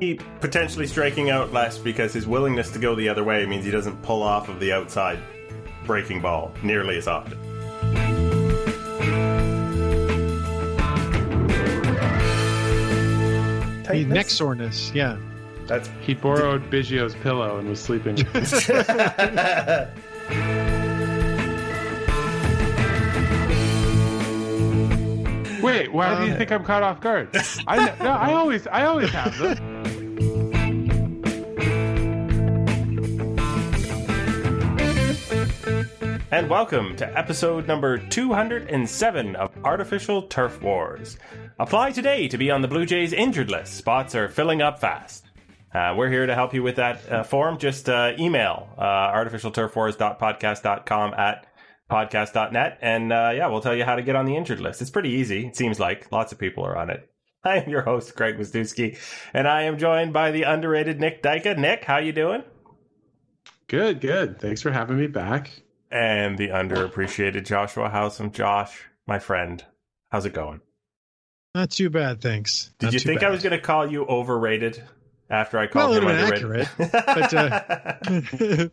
He potentially striking out less because his willingness to go the other way means he doesn't pull off of the outside breaking ball nearly as often. He neck soreness, yeah. That's He borrowed Biggio's pillow and was sleeping. Wait, why do you think I'm caught off guard? I no, I always, I always have them. And welcome to episode number 207 of Artificial Turf Wars. Apply today to be on the Blue Jays injured list. Spots are filling up fast. Uh, we're here to help you with that uh, form. Just uh, email uh, artificialturfwars.podcast.com at podcast.net. And uh, yeah, we'll tell you how to get on the injured list. It's pretty easy. It seems like lots of people are on it. I am your host, Greg Wisniewski, and I am joined by the underrated Nick Dyka. Nick, how you doing? Good, good. Thanks for having me back. And the underappreciated Joshua Howsam. Josh, my friend, how's it going? Not too bad, thanks. Did Not you think I was going to call you overrated after I called it him underrated? accurate, but, uh,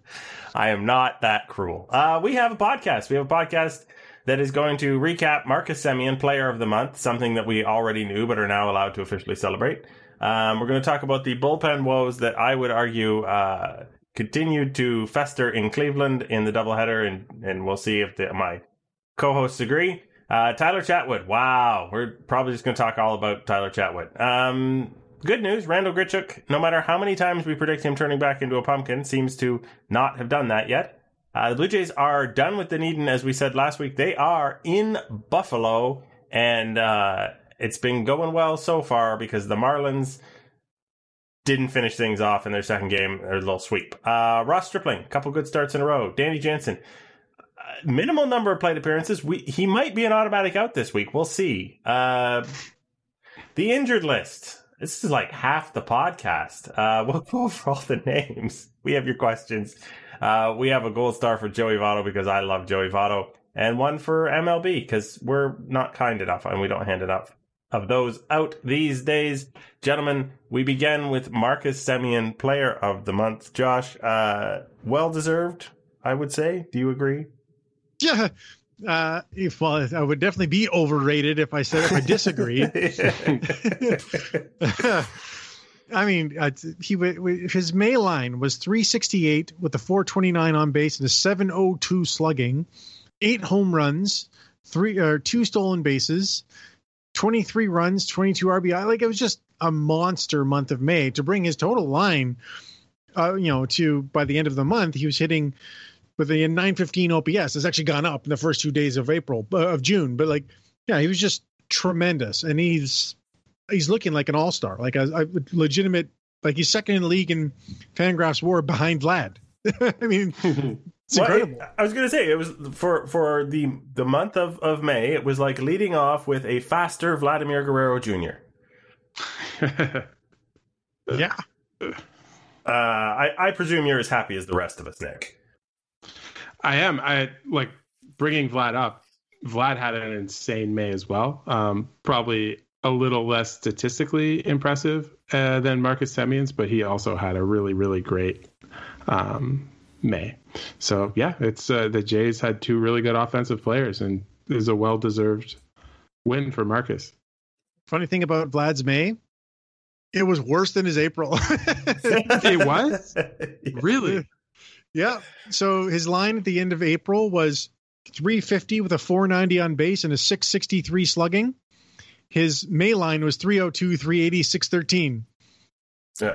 I am not that cruel. Uh, we have a podcast. We have a podcast that is going to recap Marcus Semien, Player of the Month, something that we already knew but are now allowed to officially celebrate. Um, we're going to talk about the bullpen woes that I would argue uh, continued to fester in Cleveland in the doubleheader, and and we'll see if the, my co-hosts agree. Uh, Tyler Chatwood. Wow, we're probably just going to talk all about Tyler Chatwood. Um, good news, Randal Grichuk. No matter how many times we predict him turning back into a pumpkin, seems to not have done that yet. Uh, the Blue Jays are done with Dunedin, as we said last week. They are in Buffalo, and uh, it's been going well so far because the Marlins didn't finish things off in their second game, their little sweep. Uh, Ross Stripling, couple good starts in a row. Danny Jansen, uh, minimal number of plate appearances. We he might be an automatic out this week. We'll see. Uh, the injured list. This is like half the podcast. Uh, we'll go over all the names. We have your questions. Uh, we have a gold star for Joey Votto because I love Joey Votto, and one for MLB because we're not kind enough and we don't hand it enough of those out these days. Gentlemen, we begin with Marcus Semien, Player of the Month. Josh, uh, well deserved, I would say. Do you agree? yeah. Uh, if, well, I would definitely be overrated if I said if I disagreed. I mean, uh, he his May line was 368 with a 429 on base and a 702 slugging, eight home runs, three or two stolen bases, 23 runs, 22 RBI. Like it was just a monster month of May to bring his total line. Uh, you know, to by the end of the month, he was hitting with a 915 OPS. It's actually gone up in the first two days of April uh, of June, but like, yeah, he was just tremendous, and he's he's looking like an all star, like a, a legitimate, like he's second in the league in Fangraphs WAR behind Vlad. I mean, it's Well, incredible. it- I was gonna say it was for for the the month of, of May. It was like leading off with a faster Vladimir Guerrero Jr. yeah, Uh, I, I presume you're as happy as the rest of us, Nick. I am. I like bringing Vlad up. Vlad had an insane May as well. Um, probably a little less statistically impressive uh, than Marcus Semien's, but he also had a really, really great um, May. So yeah, it's uh, the Jays had two really good offensive players, and is a well-deserved win for Marcus. funny thing about Vlad's May, it was worse than his April. It was really. Yeah. So his line at the end of April was 350 with a 490 on base and a 663 slugging. His May line was 302, 380, 613.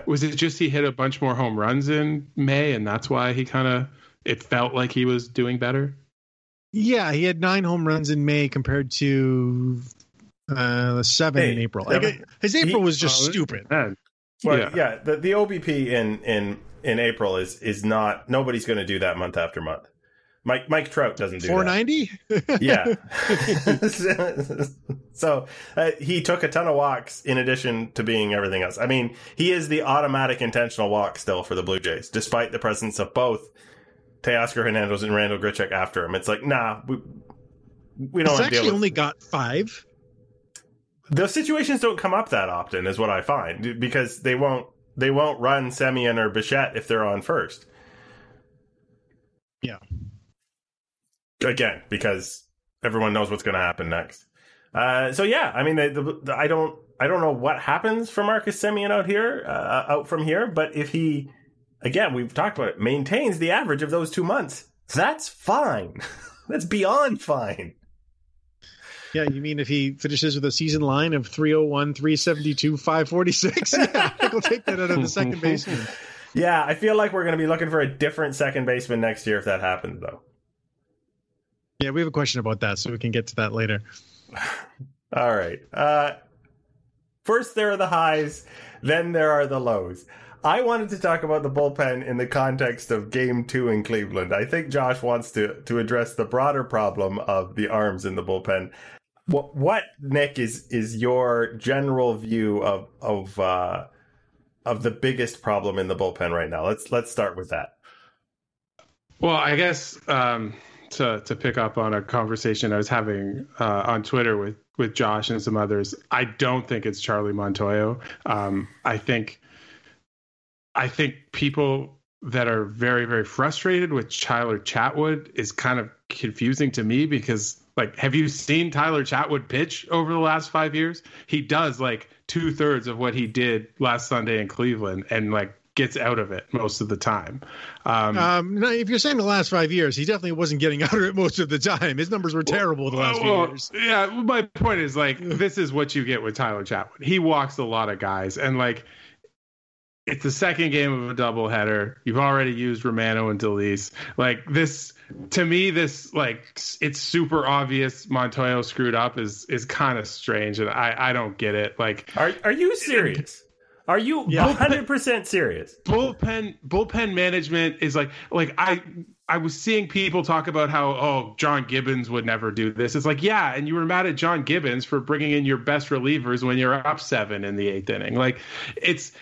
Was it just he hit a bunch more home runs in May, and that's why he kind of it felt like he was doing better? Yeah, he had nine home runs in May compared to uh, seven in April. Like, seven. his April He- was just Oh, stupid. Man, Well, Yeah. yeah, the, the OBP in in in April is is not nobody's going to do that month after month. Mike Mike Trout doesn't do that. 490? Yeah. so uh, he took a ton of walks in addition to being everything else. I mean, he is the automatic intentional walk still for the Blue Jays, despite the presence of both Teoscar Hernandez and Randal Grichuk after him. It's like, nah, we, we don't He's want to deal actually with only got five. those situations don't come up that often is what i find because they won't they won't run Semien or Bichette if they're on first. Yeah. Again, because everyone knows what's going to happen next. Uh, so yeah, I mean, the, the, the, I don't, I don't know what happens for Marcus Semien out here, uh, out from here, but if he, again, we've talked about it, maintains the average of those two months, that's fine. that's beyond fine. Yeah, you mean if he finishes with a season line of 301, 372, 546? Yeah, I will take that out of the second baseman. Yeah, I feel like we're going to be looking for a different second baseman next year if that happens, though. Yeah, we have a question about that, so we can get to that later. All right. Uh, first, there are the highs, then there are the lows. I wanted to talk about the bullpen in the context of game two in Cleveland. I think Josh wants to, to address the broader problem of the arms in the bullpen. What, what Nick is is your general view of of uh, of the biggest problem in the bullpen right now? Let's let's start with that. Well, I guess um, to to pick up on a conversation I was having uh, on Twitter with with Josh and some others, I don't think it's Charlie Montoyo. Um, I think I think people that are very very frustrated with Tyler Chatwood is kind of confusing to me because like, have you seen Tyler Chatwood pitch over the last five years? He does like two thirds of what he did last Sunday in Cleveland, and like gets out of it most of the time. Um, um, if you're saying the last five years, he definitely wasn't getting out of it most of the time. His numbers were terrible the last well, few years. Yeah, my point is like this is what you get with Tyler Chatwood. He walks a lot of guys, and like it's the second game of a doubleheader. You've already used Romano and Dolis. Like this to me, this like it's super obvious Montoyo screwed up is is kind of strange, and I I don't get it. Like, are are you serious? Are you hundred percent serious? Bullpen bullpen management is like like I I was seeing people talk about how oh John Gibbons would never do this. It's like yeah, and you were mad at John Gibbons for bringing in your best relievers when you're up seven in the eighth inning. Like it's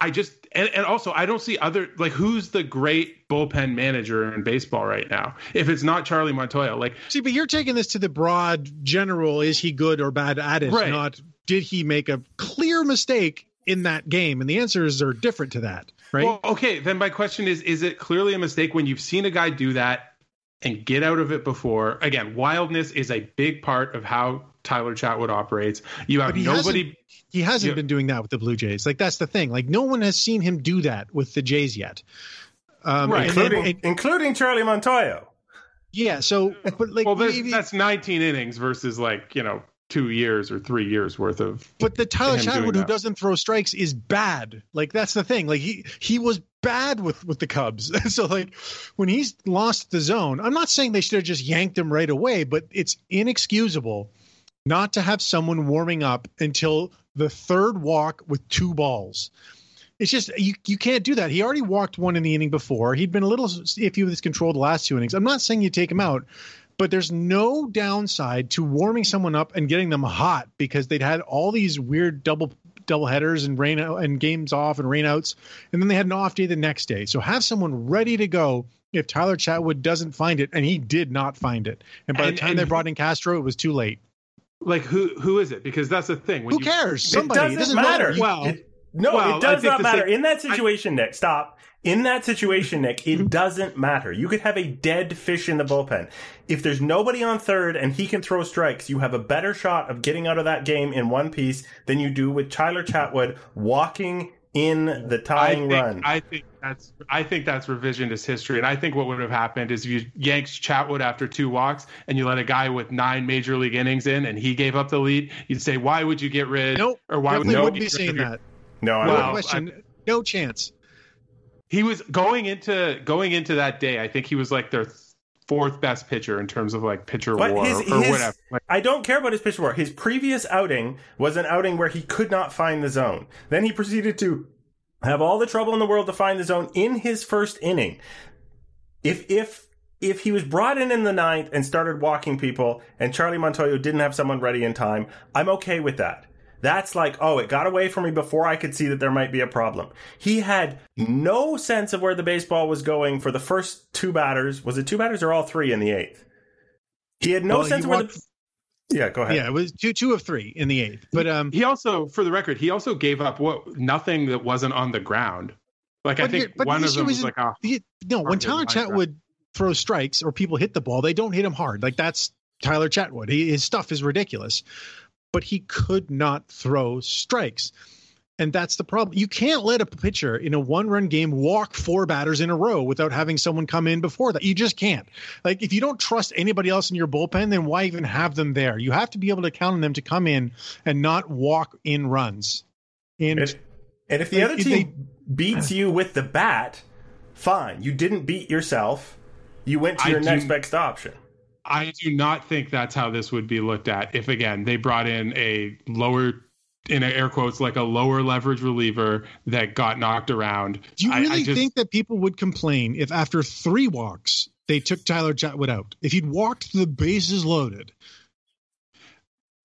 I just and, and also I don't see other like who's the great bullpen manager in baseball right now if it's not Charlie Montoyo. Like see, but you're taking this to the broad general: is he good or bad at it? Right. Not did he make a clear mistake in that game? And the answers are different to that, right? Well, okay. Then my question is: Is it clearly a mistake when you've seen a guy do that and get out of it before? Again, wildness is a big part of how Tyler Chatwood operates. You have nobody. Hasn't, he hasn't you, been doing that with the Blue Jays. Like that's the thing. Like no one has seen him do that with the Jays yet. Um, right, including, and, including Charlie Montoyo. Yeah. So, but like, well, maybe, that's 19 innings versus like you know two years or three years worth of. But the Tyler Chatwood who doesn't throw strikes is bad. Like that's the thing. Like he he was bad with with the Cubs. so like when he's lost the zone, I'm not saying they should have just yanked him right away, but it's inexcusable not to have someone warming up until the third walk with two balls. It's just you you can't do that. He already walked one in the inning before. He'd been a little iffy with his control the last two innings. I'm not saying you take him out, but there's no downside to warming someone up and getting them hot because they'd had all these weird double double headers and rain and games off and rainouts, and then they had an off day the next day. So have someone ready to go if Tyler Chatwood doesn't find it, and he did not find it. And by and, the time they brought in Castro, it was too late. Like who who is it? Because that's the thing. When who you, cares? Somebody. It doesn't, it doesn't matter. matter. Well, it, no, well, it does not matter. Same, in that situation, I, Nick, stop. In that situation, Nick, it mm-hmm. doesn't matter. You could have a dead fish in the bullpen. If there's nobody on third and he can throw strikes, you have a better shot of getting out of that game in one piece than you do with Tyler Chatwood walking in the tying I think, run. I think that's I think that's revisionist history, and I think what would have happened is if you yanked Chatwood after two walks and you let a guy with nine major league innings in, and he gave up the lead, you'd say, "Why would you get rid?" Nope, or why would you be saying that? No, I well, question. I, no chance. He was going into going into that day. I think he was like their fourth best pitcher in terms of like pitcher but war his, or, or his, whatever. Like, I don't care about his pitcher war. His previous outing was an outing where he could not find the zone. Then he proceeded to have all the trouble in the world to find the zone in his first inning. If if if he was brought in in the ninth and started walking people, and Charlie Montoyo didn't have someone ready in time, I'm okay with that. That's like, oh, it got away from me before I could see that there might be a problem. He had no sense of where the baseball was going for the first two batters. Was it two batters or all three in the eighth? He had no well, sense of where the Yeah, go ahead. Yeah, it was two two of three in the eighth. But um, he also, for the record, he also gave up what nothing that wasn't on the ground. Like I think but one the of them issue was like, oh, the, no, when Tyler. Chatwood throws strikes or people hit the ball, they don't hit him hard. Like that's Tyler Chatwood. He, his stuff is ridiculous, but he could not throw strikes. And that's the problem. You can't let a pitcher in a one run game walk four batters in a row without having someone come in before that. You just can't. Like, if you don't trust anybody else in your bullpen, then why even have them there? You have to be able to count on them to come in and not walk in runs. And And, and if the Like, other if team beats you with the bat, fine. You didn't beat yourself. You went to I your do- next best option. I do not think that's how this would be looked at. If again they brought in a lower, in air quotes, like a lower leverage reliever that got knocked around. Do you I- I really just- think that people would complain if after three walks they took Tyler Chatwood out? If he'd walked the bases loaded,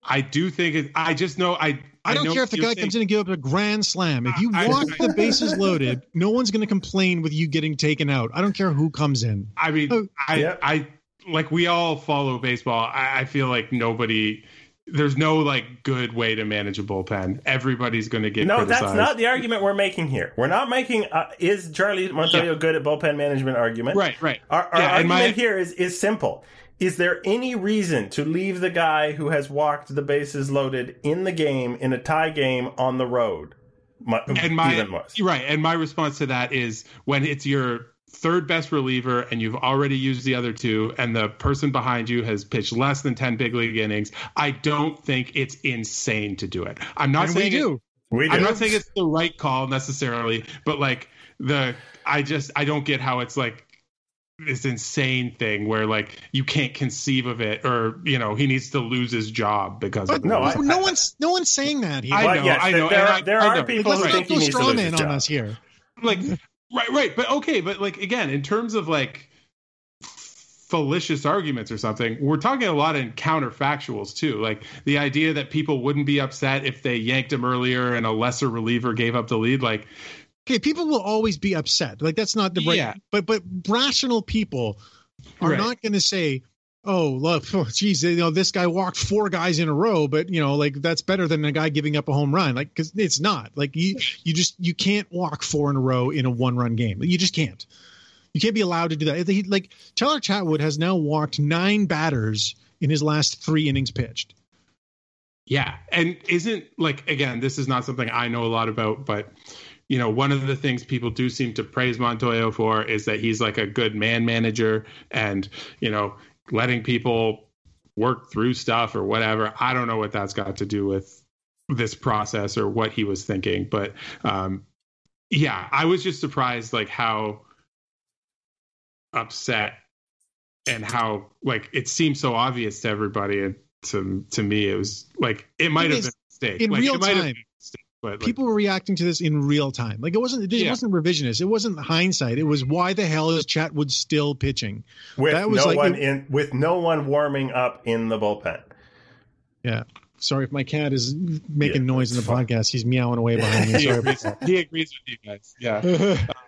I do think it. I just know I. I don't care if the guy saying- comes in and gives up a grand slam. If you walk the bases loaded, no one's going to complain with you getting taken out. I don't care who comes in. I mean, Oh, I, yeah. I like we all follow baseball. I, I feel like nobody. There's no like good way to manage a bullpen. Everybody's going to get No, criticized. that's not the argument we're making here. We're not making uh, is Charlie Montoyo good at bullpen management argument. right. Right. Our, our Yeah, argument my- here is is simple. Is there any reason to leave the guy who has walked the bases loaded in the game in a tie game on the road? My, and my right and my response to that is when it's your third best reliever and you've already used the other two and the person behind you has pitched less than 10 big league innings i don't think it's insane to do it i'm not And we saying it- do. We do. i'm not saying it's the right call necessarily but like the i just i don't get how it's like this insane thing where like you can't conceive of it or you know he needs to lose his job because of no. I- no one's no one's saying that here. I But know, yes, I know, There, and are, I- there I are know. people Let's who not think he needs to straw lose man his on job. us here. like right right but okay but like again in terms of like fallacious arguments or something we're talking a lot in counterfactuals too like the idea that people wouldn't be upset if they yanked him earlier and a lesser reliever gave up the lead like Okay, people will always be upset. Like that's not the right. Yeah. But but rational people are Right. not going to say, "Oh, look, oh, geez, you know, this guy walked four guys in a row, but you know, like that's better than a guy giving up a home run." Like because it's not. Like you you just you can't walk four in a row in a one run game. You just can't. You can't be allowed to do that. He- Like Tyler Chatwood has now walked nine batters in his last three innings pitched. Yeah, and isn't like again, this is not something I know a lot about, but you know, one of the things people do seem to praise Montoyo for is that he's like a good man manager and, you know, letting people work through stuff or whatever. I don't know what that's got to do with this process or what he was thinking, but um yeah, I was just surprised like how upset and how like it seemed so obvious to everybody and to to me it was like it might have been a mistake in like, real it might have time. Been a but like, people were reacting to this in real time. Like it wasn't it Yeah. wasn't revisionist. It wasn't hindsight. It was why the hell is Chatwood still pitching? with That was no like- one in with no one warming up in the bullpen. Yeah. Sorry if my cat is making Yeah, noise in the it's fine. podcast. He's meowing away behind me. he, Sorry agrees, he agrees with you guys yeah that.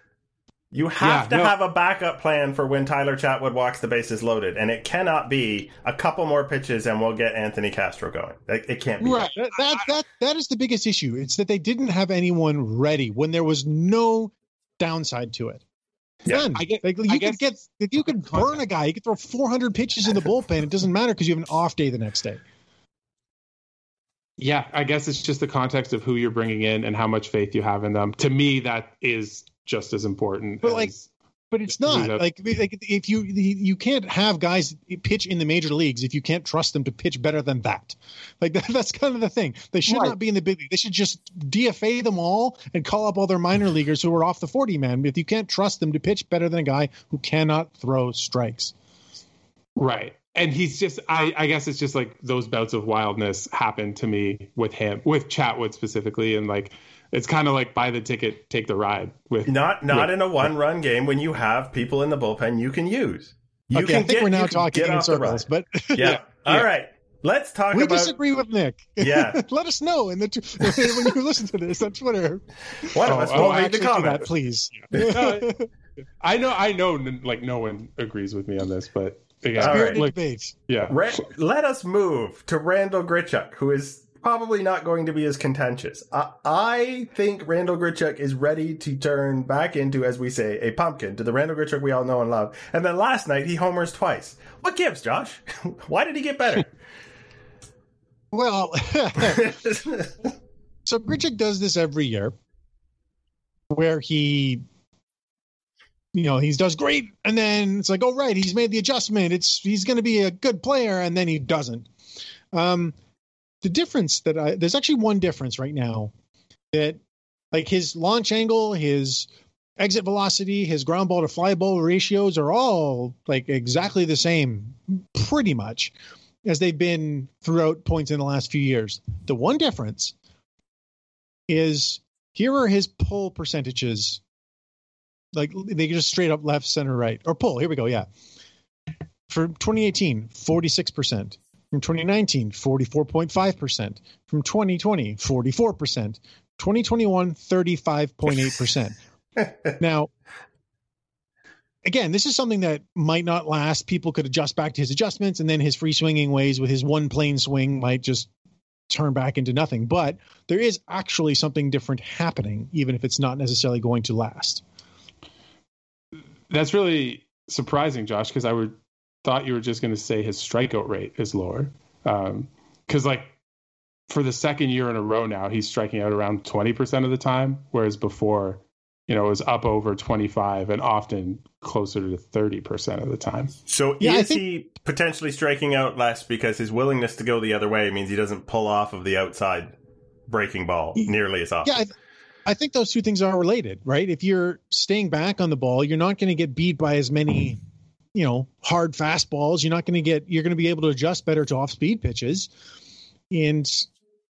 You have Yeah, to no. have a backup plan for when Tyler Chatwood walks the bases loaded, and it cannot be a couple more pitches and we'll get Anthony Castro going. It, it can't be. right that, that that that is the biggest issue. It's that they didn't have anyone ready when there was no downside to it. Yeah, None. I get- like I you guess could get if you could burn a guy, you could throw 400 pitches in the bullpen. It doesn't matter because you have an off day the next day. Yeah i guess it's just the context of who you're bringing in and how much faith you have in them to me that is just as important But, like, But it's not that? like like if you you can't have guys pitch in the major leagues if you can't trust them to pitch better than that. Like that, that's kind of the thing. They should Right. not be in the big league. They should just DFA them all and call up all their minor leaguers who are off the forty man. If you can't trust them to pitch better than a guy who cannot throw strikes. Right. And he's just I, I guess it's just like those bouts of wildness happen to me with him, with Chatwood specifically, and like it's kind of like buy the ticket, take the ride with Not not Yeah. in a one run game when you have people in the bullpen you can use. You okay, can I think get, we're now talking in circles, but Yeah. Yeah. All Yeah. right. Let's talk we about disagree with Nick. Yeah. let us know in the t- when you listen to this on Twitter. one of Oh, us oh, oh will read the comment. that, please. No, I know I know like no one agrees with me on this, but Yeah, Spirited like, debate. yeah. Ra- let us move to Randal Grichuk, who is probably not going to be as contentious. I, I think Randal Grichuk is ready to turn back into, as we say, a pumpkin to the Randal Grichuk we all know and love. And then last night he homers twice. What gives, Josh? Why did he get better? Well, so Grichuk does this every year, where he, you know, he does great, and then it's like, oh right, he's made the adjustment. It's he's going to be a good player, and then he doesn't. Um, the difference that I there's actually one difference right now that like his launch angle, his exit velocity, his ground ball to fly ball ratios are all like exactly the same, pretty much as they've been throughout points in the last few years. The one difference is here are his pull percentages. Like they just straight up left, center, right, or pull. Here we go. Yeah. For 2018, 46%. From 2019, 44.5%. From 2020, 44%. 2021, 35.8%. now, again, this is something that might not last. People could adjust back to his adjustments, and then his free swinging ways with his one plane swing might just turn back into nothing. But there is actually something different happening, even if it's not necessarily going to last. That's really surprising, Josh, because I would thought you were just going to say his strikeout rate is lower. Um, because, like, for the second year in a row now, he's striking out around 20% of the time, whereas before, you know, it was up over 25 and often closer to 30% of the time. So Yeah, is think- he potentially striking out less because his willingness to go the other way means he doesn't pull off of the outside breaking ball nearly as often? Yeah, I, I think those two things are related, right? If you're staying back on the ball, you're not going to get beat by as many, you know, hard fastballs. You're not going to get. You're going to be able to adjust better to off-speed pitches, and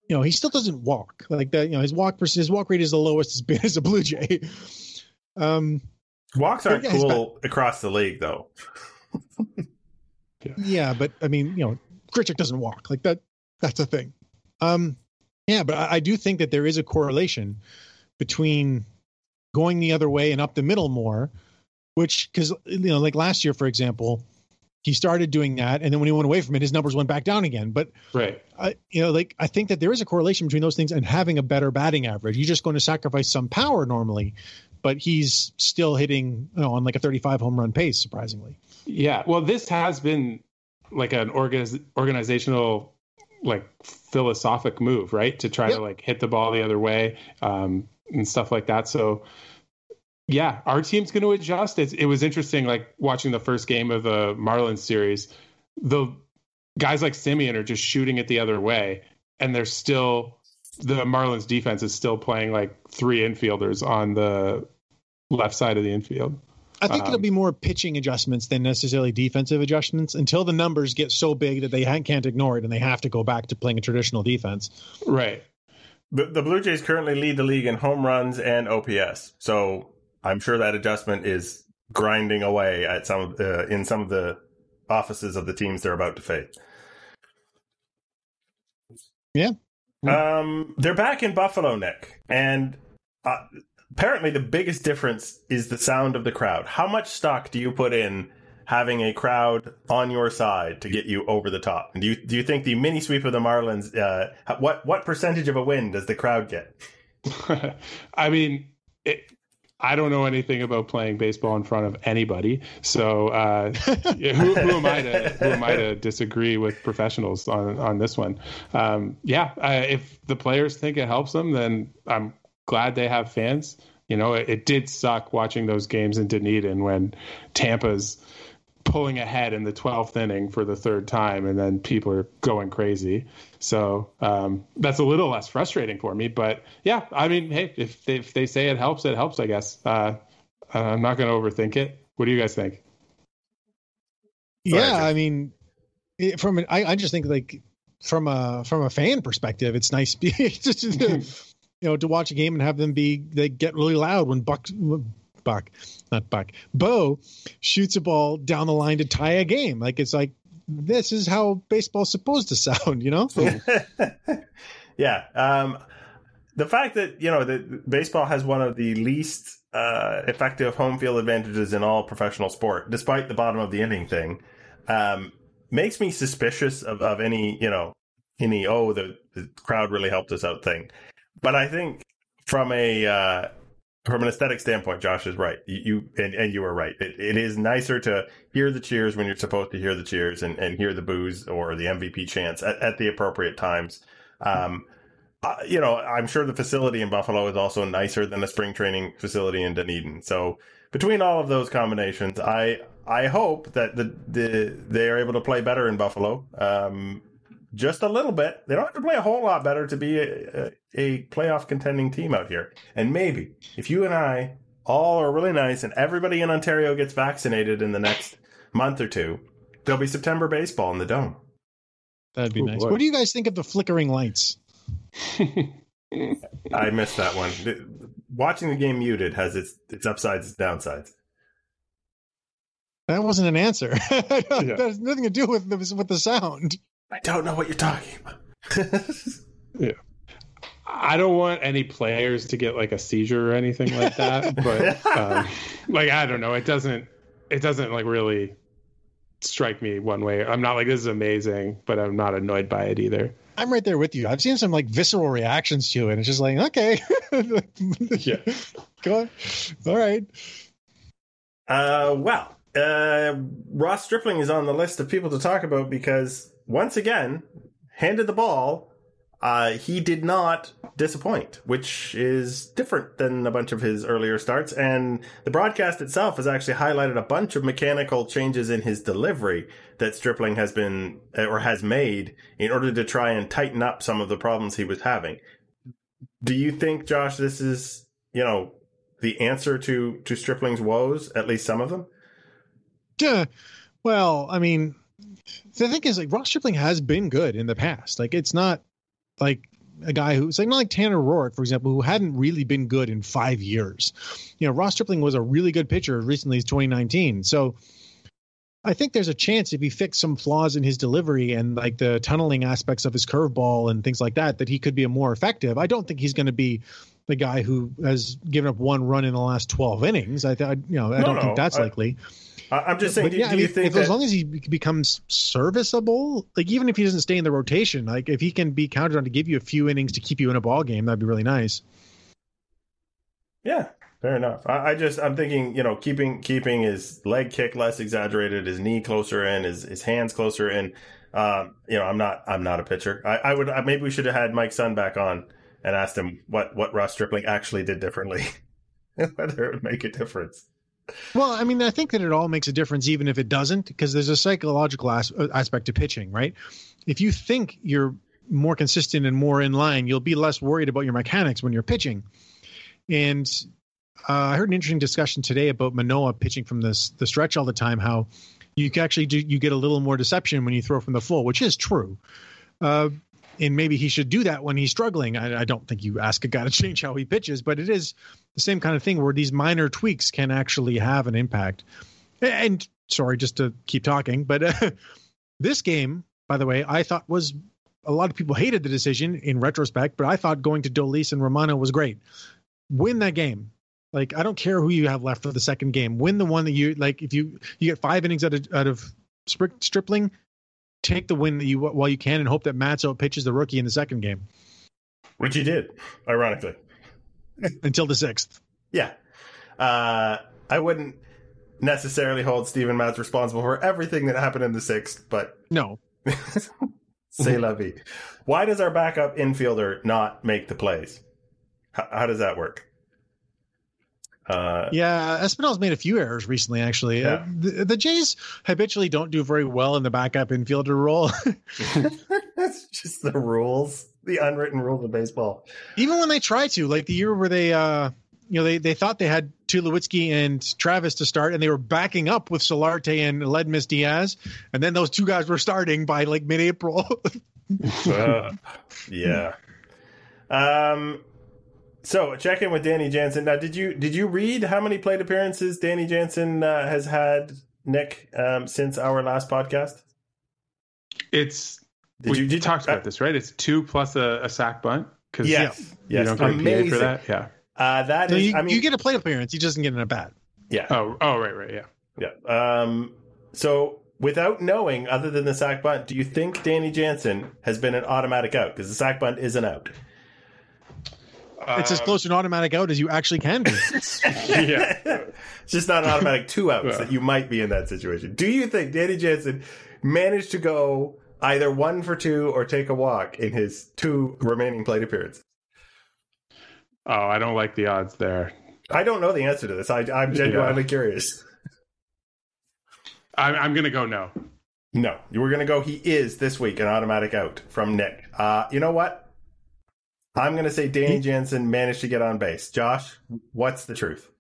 you know he still doesn't walk like that. You know his walk his walk rate is the lowest it's been as a Blue Jay. Um, Walks aren't Yeah, cool across the league, though. yeah, but I mean, you know, Grichuk doesn't walk like that. That's a thing. Um, yeah, but I, I do think that there is a correlation between going the other way and up the middle more, which because you know, like last year, for example, he started doing that, and then when he went away from it, his numbers went back down again. But Right. I, you know, like I think that there is a correlation between those things and having a better batting average. You're just going to sacrifice some power normally, but he's still hitting you know, on like a 35 home run pace, surprisingly. Yeah. Well, this has been like an organiz- organizational, like philosophic move, right? To try Yep. to like hit the ball the other way um, and stuff like that. So, yeah, our team's going to adjust. It's, it was interesting, like watching the first game of the Marlins series. The guys like Semien are just shooting it the other way, and they're still the Marlins defense is still playing like three infielders on the left side of the infield. I think it'll Um, be more pitching adjustments than necessarily defensive adjustments until the numbers get so big that they can't ignore it and they have to go back to playing a traditional defense. Right. The, the Blue Jays currently lead the league in home runs and OPS. So I'm sure that adjustment is grinding away at some the, in some of the offices of the teams they're about to face. Yeah. Um, they're back in Buffalo, Nick, and uh, apparently the biggest difference is the sound of the crowd. How much stock do you put in having a crowd on your side to get you over the top? And do you do you think the mini sweep of the Marlins? Uh, what what percentage of a win does the crowd get? I mean, it, I don't know anything about playing baseball in front of anybody. So uh, who, who am I to who am I to disagree with professionals on on this one? Um, yeah, if the players think it helps them, then I'm glad they have fans. You know, it, it did suck watching those games in Dunedin when Tampa's pulling ahead in the 12th inning for the third time and then people are going crazy. So um, that's a little less frustrating for me but yeah i mean hey if they, if they say it helps it helps i guess. Uh, i'm not going to overthink it. What do you guys think? Yeah, Jeff. I mean, it, from an, I, I just think like from a from a fan perspective, it's nice be, just to, you know to watch a game and have them be they get really loud when Buck Buck not Buck Bo shoots a ball down the line to tie a game. Like it's like this is how baseball's supposed to sound, you know? yeah. Um, the fact that you know that baseball has one of the least uh, effective home field advantages in all professional sport, despite the bottom of the inning thing, um, makes me suspicious of, of any, you know, any, oh, the, the crowd really helped us out thing. But I think from a, uh, from an aesthetic standpoint, Josh is right. You, you and, and you are right. It, it is nicer to hear the cheers when you're supposed to hear the cheers and, and hear the boos or the MVP chants at, at the appropriate times. Um, uh, you know, I'm sure the facility in Buffalo is also nicer than the spring training facility in Dunedin. So between all of those combinations, I I hope that the, the they are able to play better in Buffalo. Um, just a little bit. They don't have to play a whole lot better to be a, a playoff contending team out here. And maybe if you and I all are really nice and everybody in Ontario gets vaccinated in the next month or two, there'll be September baseball in the dome. That'd be Oh, nice. boy. What do you guys think of the flickering lights? I missed that one. Watching the game muted has its its upsides and downsides. That wasn't an answer. that has nothing to do with the, with the sound. I don't know what you're talking about. I don't want any players to get like a seizure or anything like that, but um, like I don't know, it doesn't it doesn't like really strike me one way. I'm not like this is amazing, but I'm not annoyed by it either. I'm right there with you. I've seen some like visceral reactions to it. It's just like, okay, Yeah. go on. All right. Uh, well, uh, Ross Stripling is on the list of people to talk about because once again, handed the ball, uh, he did not disappoint, which is different than a bunch of his earlier starts. And the broadcast itself has actually highlighted a bunch of mechanical changes in his delivery that Stripling has been uh, or has made in order to try and tighten up some of the problems he was having. Do you think, Josh, this is, you know, the answer to to Stripling's woes, at least some of them? Yeah. Well, I mean, the thing is, like Ross Stripling has been good in the past. Like it's not like a guy who's like not like Tanner Roark, for example, who hadn't really been good in five years. You know, Ross Stripling was a really good pitcher recently, as 2019. So I think there's a chance if he fixed some flaws in his delivery and like the tunneling aspects of his curveball and things like that, that he could be a more effective. I don't think he's going to be the guy who has given up one run in the last 12 innings. I, th- you know, I No, don't no, think that's I- likely I, I'm just saying. but Do, yeah, do I mean, you think if, that? as long as he becomes serviceable, like even if he doesn't stay in the rotation, like if he can be counted on to give you a few innings to keep you in a ball game, that'd be really nice. yeah, fair enough. I, I just I'm thinking, you know, keeping keeping his leg kick less exaggerated, his knee closer in, his his hands closer in. Um, you know, I'm not I'm not a pitcher. I, I would I, maybe we should have had Mike Sun back on and asked him what what Ross Stripling actually did differently, whether it would make a difference. Well, I mean, I think that it all makes a difference, even if it doesn't, because there's a psychological as- aspect to pitching, right? If you think you're more consistent and more in line, you'll be less worried about your mechanics when you're pitching. And uh, I heard an interesting discussion today about Manoah pitching from this the stretch all the time. How you can actually do you get a little more deception when you throw from the full, which is true. Uh, and maybe he should do that when he's struggling. I, I don't think you ask a guy to change how he pitches, but it is the same kind of thing where these minor tweaks can actually have an impact. And sorry, just to keep talking, but uh, this game, by the way, I thought was a lot of people hated the decision in retrospect, but I thought going to Dolis and Romano was great. Win that game. Like I don't care who you have left for the second game. Win the one that you like. If you you get five innings out of out of Stripling, take the win that you while you can, and hope that Matzo pitches the rookie in the second game Which he did, ironically. until the sixth. Yeah. Uh, I wouldn't necessarily hold Stephen Matz responsible for everything that happened in the sixth, but No, say la vie. Why does our backup infielder not make the plays? How, how does that work? Uh, Yeah, Espinal's made a few errors recently. Actually, Yeah. uh, the, the Jays habitually don't do very well in the backup infielder role. that's just the rules, the unwritten rules of baseball. Even when they try to, like the year where they, uh, you know, they they thought they had Tulowitzki and Travis to start, and they were backing up with Solarte and Aledmys Diaz, and then those two guys were starting by like mid-April. Uh, yeah. Um. So check in with Danny Jansen. Now, did you did you read how many plate appearances Danny Jansen uh, has had, Nick, um, since our last podcast? It's Did we you did talked uh, about this, right? It's two plus a, a sack bunt because Yes, you don't get a PA amazing. for that. Yeah. Uh, that so is, you, I mean, you get a plate appearance, he doesn't get an at bat. yeah, Oh, oh, right, right, yeah. yeah. Um, so without knowing, other than the sack bunt, do you think Danny Jansen has been an automatic out? Because the sack bunt is an out. It's as close to an automatic out as you actually can be. yeah. It's just not an automatic two outs that you might be in that situation. Do you think Danny Jansen managed to go either one for two or take a walk in his two remaining plate appearances? Oh, I don't like the odds there. I don't know the answer to this. I, I'm genuinely curious. I'm, I'm going to go no. No, you were going to go. He is this week an automatic out from Nick. Uh, you know what? I'm going to say Danny Jansen managed to get on base. Josh, what's the truth?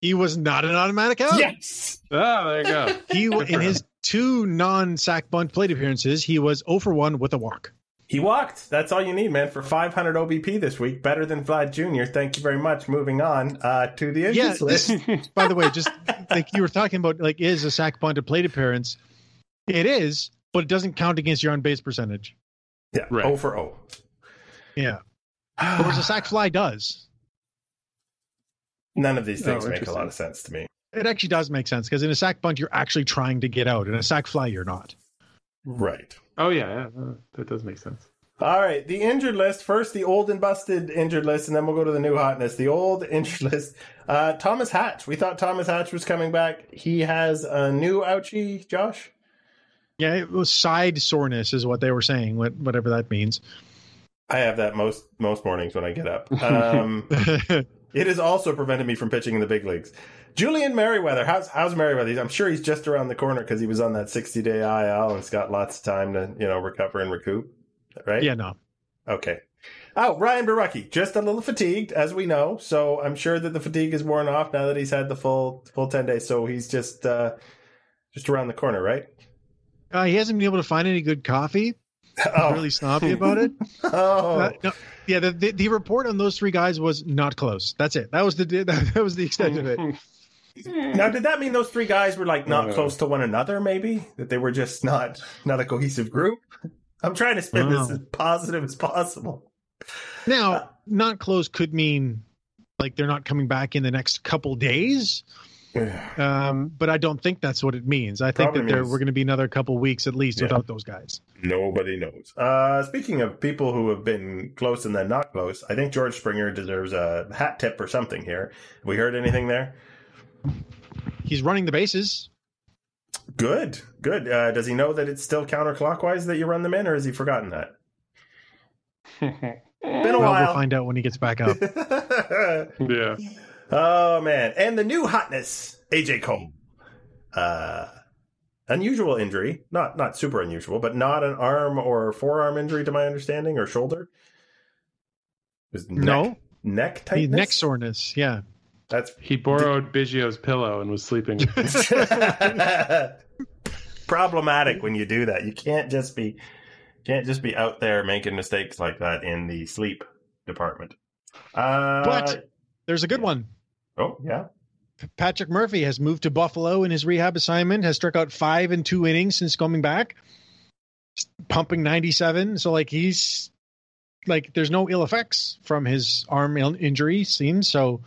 He was not an automatic out. Yes. Oh, there you go. He in his two non-sack bunt plate appearances, he was 0 for 1 with a walk. He walked. That's all you need, man, for 500 OBP this week. Better than Vlad Jr. Thank you very much. Moving on uh, to the Yeah, injuries list. By the way, just like you were talking about, like is a sack bunt a plate appearance? It is, but it doesn't count against your on base percentage. Yeah, Right. 0 for 0. Yeah, whereas a sack fly does. None of these things Oh, make a lot of sense to me. It actually does make sense because in a sack bunt, you're actually trying to get out. In a sack fly, you're not. Right. Oh, yeah. yeah uh, that does make sense. All right, the injured list. First, the old and busted injured list, and then we'll go to the new hotness. The old injured list. Uh, Thomas Hatch. We thought Thomas Hatch was coming back. He has a new ouchie, Josh. Yeah, it was side soreness is what they were saying, what, whatever that means. I have that most most mornings when I get up. Um, it has also prevented me from pitching in the big leagues. Julian Merryweather. How's how's Merryweather? I'm sure he's just around the corner because he was on that 60 day IL and has got lots of time to you know recover and recoup. Right? yeah, no. Okay. Oh, Ryan Borucki, just a little fatigued, as we know. So I'm sure that the fatigue is worn off now that he's had the full full ten days. So he's just uh just around the corner, right? Uh, he hasn't been able to find any good coffee. He's Oh, really snobby about it. oh. Uh, no, yeah, the, the the report on those three guys was not close. That's it. That was the that was the extent of it. now did that mean those three guys were like not Uh. close to one another? Maybe that they were just not not a cohesive group. I'm trying to spin this as positive as possible. Now, not close could mean like they're not coming back in the next couple days. Um, but I don't think that's what it means. I think Probably that there means- we're going to be another couple weeks at least Yeah. without those guys. Nobody knows. Uh, speaking of people who have been close and then not close, I think George Springer deserves a hat tip or something here. Have we heard anything there? He's running the bases. Good, good. Uh, does he know that it's still counterclockwise that you run them in, or has he forgotten that? Been a Well, we'll find out when he gets back up. yeah. Oh man, and the new hotness, AJ Cole. Uh, unusual injury, not not super unusual, but not an arm or forearm injury, to my understanding, or shoulder. It was neck, No, neck He- tightness. neck soreness. Yeah. That's He borrowed Biggio's pillow and was sleeping. problematic when you do that. You can't just be can't just be out there making mistakes like that in the sleep department. Uh, But- There's a good one. Oh yeah, Patrick Murphy has moved to Buffalo in his rehab assignment, has struck out five in two innings since coming back, pumping 97. So, like, he's like, there's no ill effects from his arm injury, seems. So,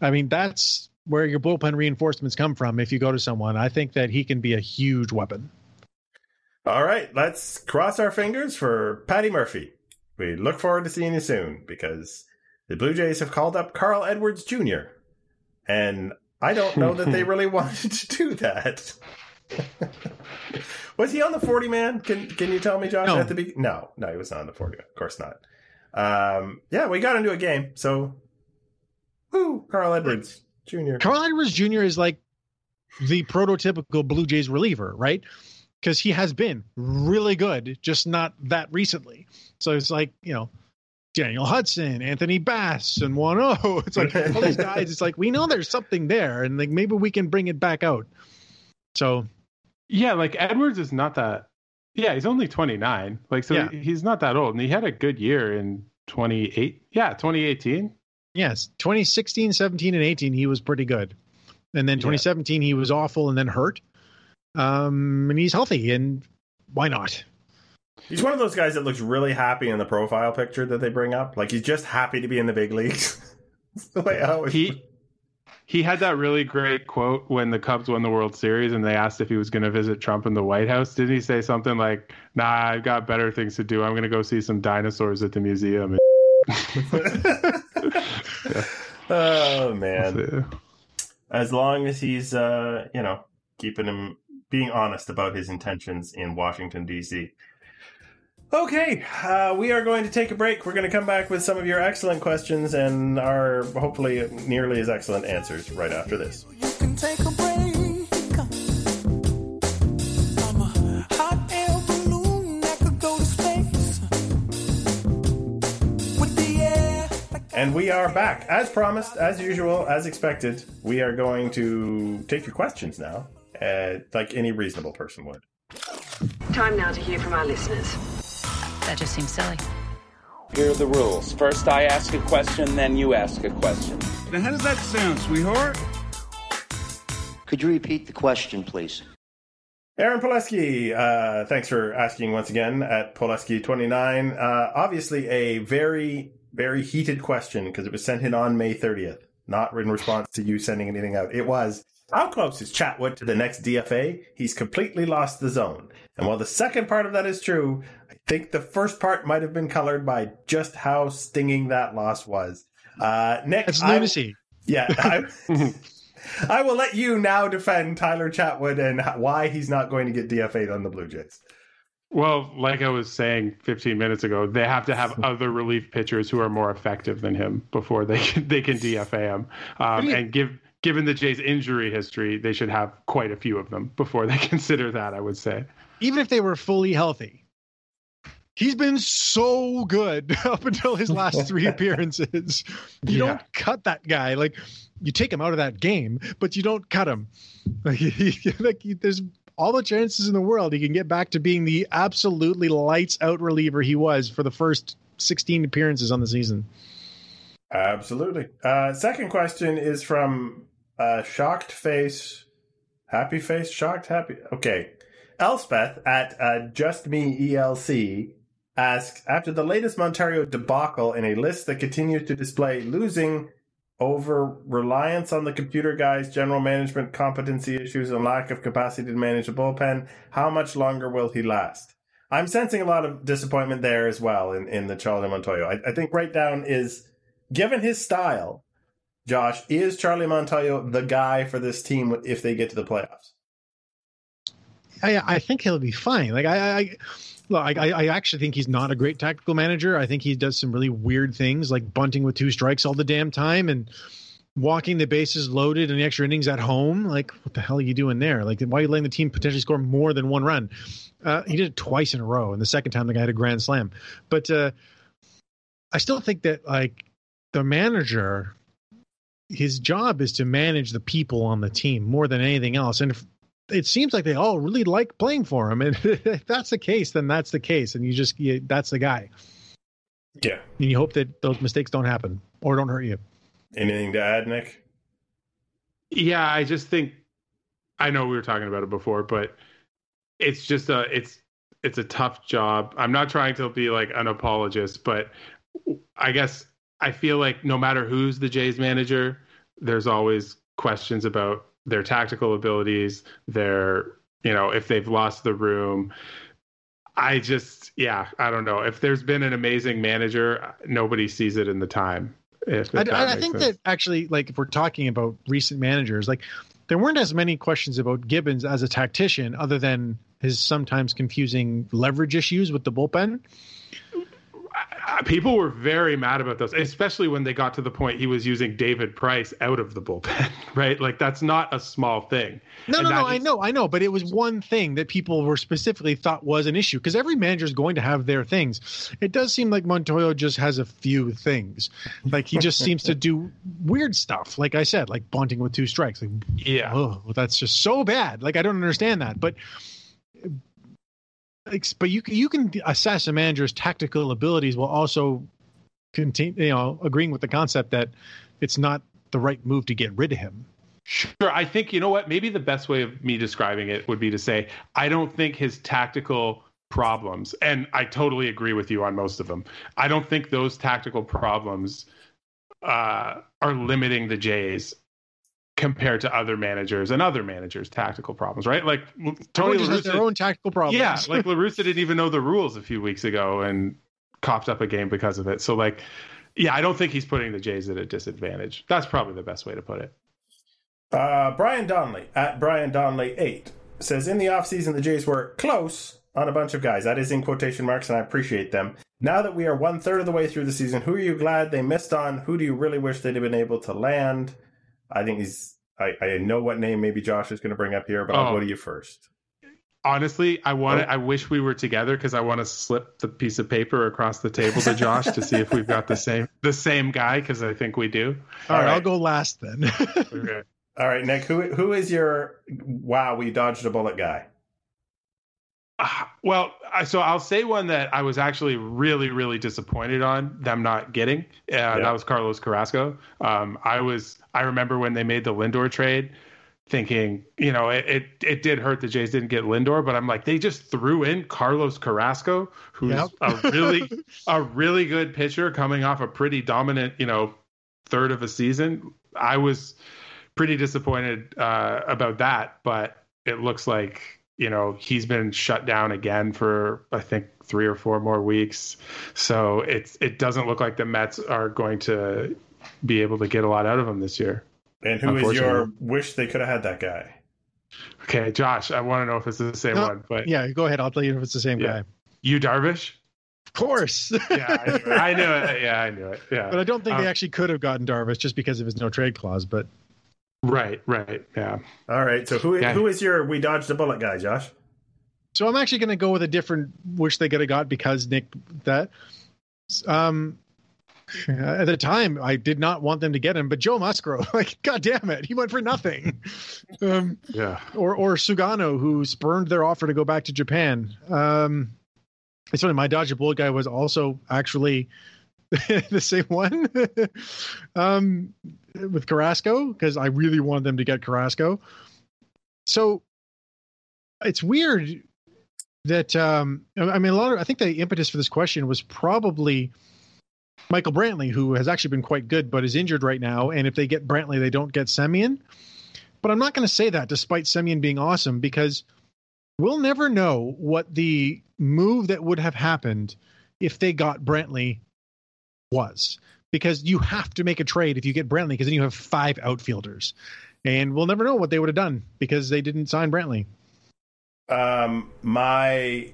I mean, that's where your bullpen reinforcements come from if you go to someone. I think that he can be a huge weapon. All right, let's cross our fingers for Patty Murphy. We look forward to seeing you soon because the Blue Jays have called up Carl Edwards Jr. And I don't know that they really wanted to do that. was he on the 40 man? Can can you tell me, Josh? No. At the be- no, no, he was not on the 40 man. Of course not. Um, yeah, we got into a game. So, woo, Carl Edwards Jr. Carl Edwards Jr. is like the prototypical Blue Jays reliever, right? Because he has been really good, just not that recently. So it's like, you know, Daniel Hudson, Anthony Bass, and 1 0. It's like all these guys, it's like we know there's something there, and like maybe we can bring it back out. So yeah, like Edwards is not that. Yeah, he's only 29. Like, so Yeah. he's not that old. And he had a good year in 28. Yeah, 2018. yes, 2016, 17, and 18, he was pretty good. And then Yeah. 2017, he was awful and then hurt. Um, and he's healthy, and why not? He's one of those guys that looks really happy in the profile picture that they bring up. Like he's just happy to be in the big leagues. The way I always. He he had that really great quote when the Cubs won the World Series and they asked if he was going to visit Trump in the White House. Didn't he say something like, "Nah, I've got better things to do. I'm going to go see some dinosaurs at the museum." yeah. Oh man! As long as he's, uh, you know, keeping him being honest about his intentions in Washington D.C. Okay, uh, we are going to take a break. We're going to come back with some of your excellent questions and our hopefully nearly as excellent answers right after this. And we are back. As promised, as usual, as expected, we are going to take your questions now, uh, like any reasonable person would. Time now to hear from our listeners. That just seems silly. Here are the rules. First, I ask a question, then you ask a question. Now, how does that sound, sweetheart? Could you repeat the question, please? Aaron Poleski, uh, thanks for asking once again at Poleski29. Uh, obviously, a very, very heated question because it was sent in on May 30th, not in response to you sending anything out. It was how close is Chatwood to the next DFA? He's completely lost the zone. And while the second part of that is true, I think the first part might have been colored by just how stinging that loss was. Uh, Nick, it's lunacy. I, yeah, I, I, will let you now defend Tyler Chatwood and why he's not going to get DFA'd on the Blue Jays. Well, like I was saying 15 minutes ago, they have to have other relief pitchers who are more effective than him before they can, they can DFA him um, and give given the Jays' injury history, they should have quite a few of them before they consider that. I would say, even if they were fully healthy, he's been so good up until his last three appearances. You yeah. don't cut that guy. Like you take him out of that game, but you don't cut him. Like, he, like he, there's all the chances in the world he can get back to being the absolutely lights out reliever he was for the first 16 appearances on the season. Absolutely. Uh, second question is from uh, shocked face, happy face, shocked, happy. Okay. Elspeth at uh, Just Me ELC asks After the latest Montoyo debacle in a list that continues to display losing over reliance on the computer guy's general management competency issues and lack of capacity to manage a bullpen, how much longer will he last? I'm sensing a lot of disappointment there as well in, in the Charlie Montoyo. I, I think right down is given his style, Josh, is Charlie Montoyo the guy for this team if they get to the playoffs? I, I think he'll be fine. Like I, I look, I, I actually think he's not a great tactical manager. I think he does some really weird things, like bunting with two strikes all the damn time and walking the bases loaded in the extra innings at home. Like, what the hell are you doing there? Like, why are you letting the team potentially score more than one run? Uh, he did it twice in a row, and the second time the guy had a grand slam. But uh, I still think that like the manager his job is to manage the people on the team more than anything else. And if it seems like they all really like playing for him, and if that's the case, then that's the case, and you just you, that's the guy. Yeah, and you hope that those mistakes don't happen or don't hurt you. Anything to add, Nick? Yeah, I just think I know we were talking about it before, but it's just a it's it's a tough job. I'm not trying to be like an apologist, but I guess I feel like no matter who's the Jays manager, there's always questions about their tactical abilities, their, you know, if they've lost the room. I just, yeah, I don't know. If there's been an amazing manager, nobody sees it in the time. If, if I, I, think sense. that actually, like, if we're talking about recent managers, like, there weren't as many questions about Gibbons as a tactician, other than his sometimes confusing leverage issues with the bullpen people were very mad about those, especially when they got to the point he was using David Price out of the bullpen, right? Like that's not a small thing. No, and no, no, I know, I know, but it was one thing that people were specifically thought was an issue because every manager is going to have their things. It does seem like Montoyo just has a few things. Like he just seems to do weird stuff. Like I said, like bunting with two strikes. Like, yeah, oh, that's just so bad. Like I don't understand that, but but you you can assess a manager's tactical abilities while also continue, you know, agreeing with the concept that it's not the right move to get rid of him. Sure. I think, you know what? Maybe the best way of me describing it would be to say, I don't think his tactical problems, and I totally agree with you on most of them, I don't think those tactical problems uh, are limiting the Jays compared to other managers and other managers' tactical problems, right? Like Tony Tony just La has their own tactical problems. yeah, like La Russa didn't even know the rules a few weeks ago and copped up a game because of it. So like, yeah, I don't think he's putting the Jays at a disadvantage. That's probably the best way to put it. Uh, Brian Donnelly at Brian Donnelly eight says in the offseason the Jays were close on a bunch of guys. That is in quotation marks, and I appreciate them. Now that we are one third of the way through the season, who are you glad they missed on? Who do you really wish they'd have been able to land? I think he's. I, I know what name maybe Josh is going to bring up here, but I'll Oh. go to you first. Honestly, I want to Oh. I wish we were together because I want to slip the piece of paper across the table to Josh to see if we've got the same the same guy because I think we do. All right, All I'll go last then. Okay. All right, Nick. Who who is your wow? We dodged a bullet guy. Ah, well, I, so I'll say one that I was actually really, really disappointed on them not getting. Uh, That was Carlos Carrasco. Um, I was. I remember when they made the Lindor trade, thinking, you know, it, it it did hurt the Jays didn't get Lindor, but I'm like, they just threw in Carlos Carrasco, who's Yep. a really a really good pitcher coming off a pretty dominant, you know, third of a season. I was pretty disappointed uh, about that, but it looks like you know he's been shut down again for I think three or four more weeks. So it's it doesn't look like the Mets are going to be able to get a lot out of him this year. And who is your wish they could have had that guy? Okay, Josh, I want to know if it's the same No, one, but yeah, go ahead. I'll tell you if it's the same Yeah. guy. you Darvish. Of course. Yeah, I knew it. I knew it. Yeah, I knew it. Yeah, but I don't think they Um, actually could have gotten Darvish just because of his no trade clause. But right, right. Yeah. All right. So who Yeah. who is your we dodged a bullet guy, Josh? so I'm actually going to go with a different wish they could have got because Nick that. Um, at the time, I did not want them to get him, but Joe Musgrove, like, god damn it, he went for nothing. Um, Yeah. or or Sugano, who spurned their offer to go back to Japan. Um, it's funny, my Dodge a Bullet guy was also actually the same one um, with Carrasco because I really wanted them to get Carrasco. So it's weird that um, I mean a lot of I think the impetus for this question was probably Michael Brantley, who has actually been quite good but is injured right now. And if they get Brantley, they don't get Semien. But I'm not going to say that despite Semien being awesome because we'll never know what the move that would have happened if they got Brantley was. Because you have to make a trade if you get Brantley because then you have five outfielders. And we'll never know what they would have done because they didn't sign Brantley. Um, my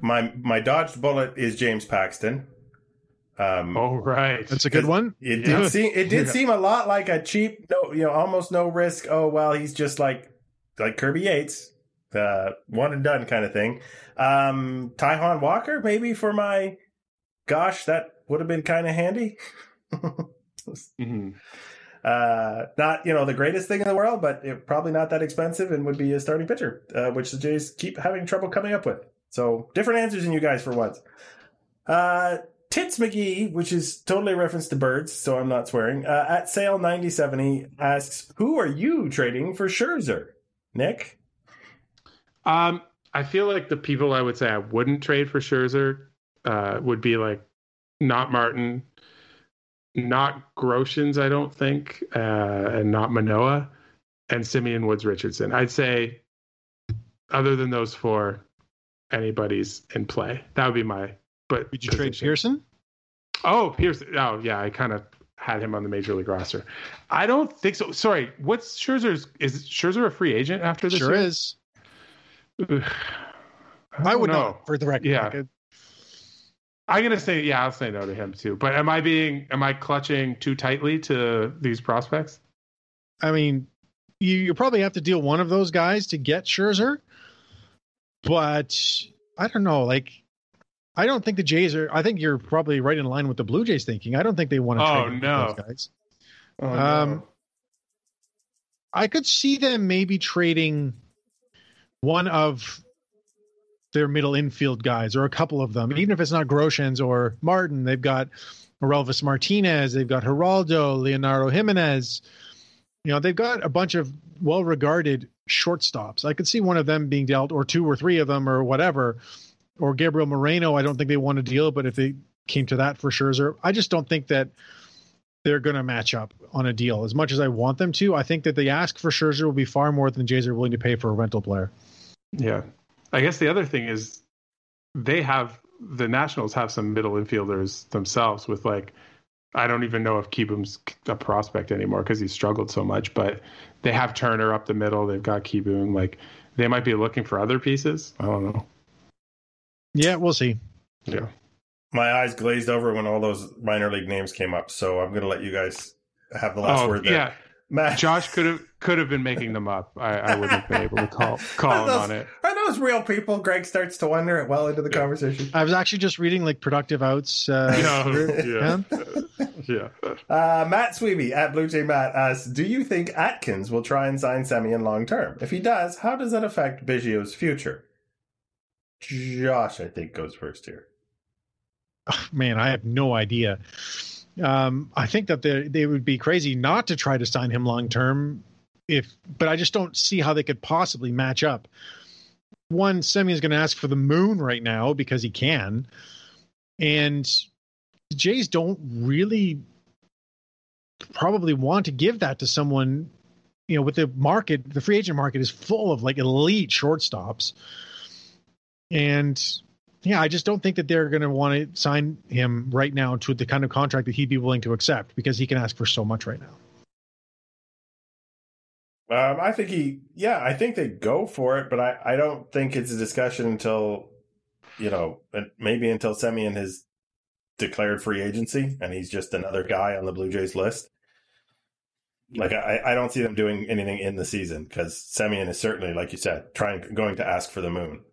my my dodged bullet is James Paxton. Um, Oh, right. That's a good one. It Yeah. did seem it did Yeah. seem a lot like a cheap, no, you know, almost no risk. Oh well, he's just like like Kirby Yates, uh, one and done kind of thing. Um, Taijuan Walker, maybe for my, gosh, that would have been kind of handy. Mhm. uh, not you know the greatest thing in the world, but it, probably not that expensive and would be a starting pitcher, uh, which the Jays keep having trouble coming up with. So different answers than you guys for once. Uh, Tits McGee, which is totally a reference to birds, so I'm not swearing. Uh, at sale 9070 asks, "Who are you trading for Scherzer?" Nick. Um, I feel like the people I would say I wouldn't trade for Scherzer uh, would be like not Martin, not Groshans, I don't think, uh, and not Manoah, and Simeon Woods Richardson. I'd say, other than those four, anybody's in play. That would be my. But Would you trade. Pearson? Oh, Pearson. Oh, yeah. I kind of had him on the major league roster. I don't think so. Sorry. What's Scherzer's? Is Scherzer a free agent after this? Sure year? is. Ugh. I, would know. not, for the record. Yeah. Like, I'm gonna say yeah. I'll say no to him too. But am I being? Am I clutching too tightly to these prospects? I mean, you, you probably have to deal one of those guys to get Scherzer, but I don't know. Like, I don't think the Jays are. I think you're probably right in line with the Blue Jays thinking. I don't think they want to Oh, trade no. those guys. Oh, Um, I could see them maybe trading one of their middle infield guys or a couple of them, even if it's not Groshans or Martin. They've got Orelvis Martinez, they've got Geraldo, Leonardo Jimenez. You know, they've got a bunch of well regarded shortstops. I could see one of them being dealt, or two or three of them, or whatever. Or Gabriel Moreno, I don't think they want to deal, but if they came to that for Scherzer, I just don't think that they're going to match up on a deal. As much as I want them to, I think that the ask for Scherzer will be far more than the Jays are willing to pay for a rental player. Yeah. I guess the other thing is they have the Nationals have some middle infielders themselves with like I don't even know if Kieboom's a prospect anymore because he struggled so much, but they have Turner up the middle. They've got Kieboom. Like they might be looking for other pieces. I don't know. Yeah, we'll see. Yeah. My eyes glazed over when all those minor league names came up, so I'm going to let you guys have the last oh, word there. yeah. Matt, Josh could have could have been making them up. I, I wouldn't have been able to call call are him those, on it. Are those real people? Greg starts to wonder it well into the Yeah. conversation. I was actually just reading like productive outs. Uh, Yeah, yeah, yeah. Uh, Matt Sweeby at Blue Jay Matt asks, "Do you think Atkins will try and sign Semien long term? If he does, how does that affect Biggio's future?" Josh, I think goes first here. man, I have no idea. Um, I think that they they would be crazy not to try to sign him long term. If, but I just don't see how they could possibly match up. One, Semi is going to ask for the moon right now because he can, and the Jays don't really probably want to give that to someone. You know, with the market, the free agent market is full of like elite shortstops, and yeah, I just don't think that they're going to want to sign him right now to the kind of contract that he'd be willing to accept because he can ask for so much right now. Um, I think he, yeah, I think they go for it, but I, I don't think it's a discussion until, you know, maybe until Semien has declared free agency and he's just another guy on the Blue Jays list. Like I, I don't see them doing anything in the season because Semien is certainly, like you said, trying going to ask for the moon.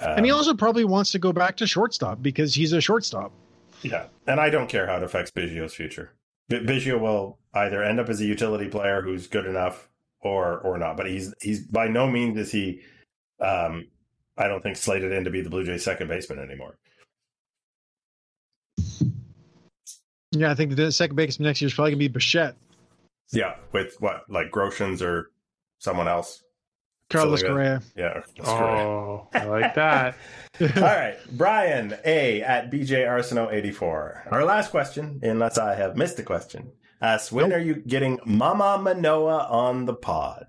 Um, and he also probably wants to go back to shortstop because he's a shortstop. Yeah, and I don't care how it affects Biggio's future. B- Biggio will either end up as a utility player who's good enough or or not. But he's he's by no means is he. Um, I don't think slated in to be the Blue Jays' second baseman anymore. Yeah, I think the second baseman next year is probably going to be Bichette. Yeah, with what like Groshans or someone else. Carlos Something like Correa. Yeah. that's. Oh, I like that. All right, Brian A at BJ Arsenal eighty four. Our last question, unless I have missed a question, asks when are you getting Mama Manoah on the pod?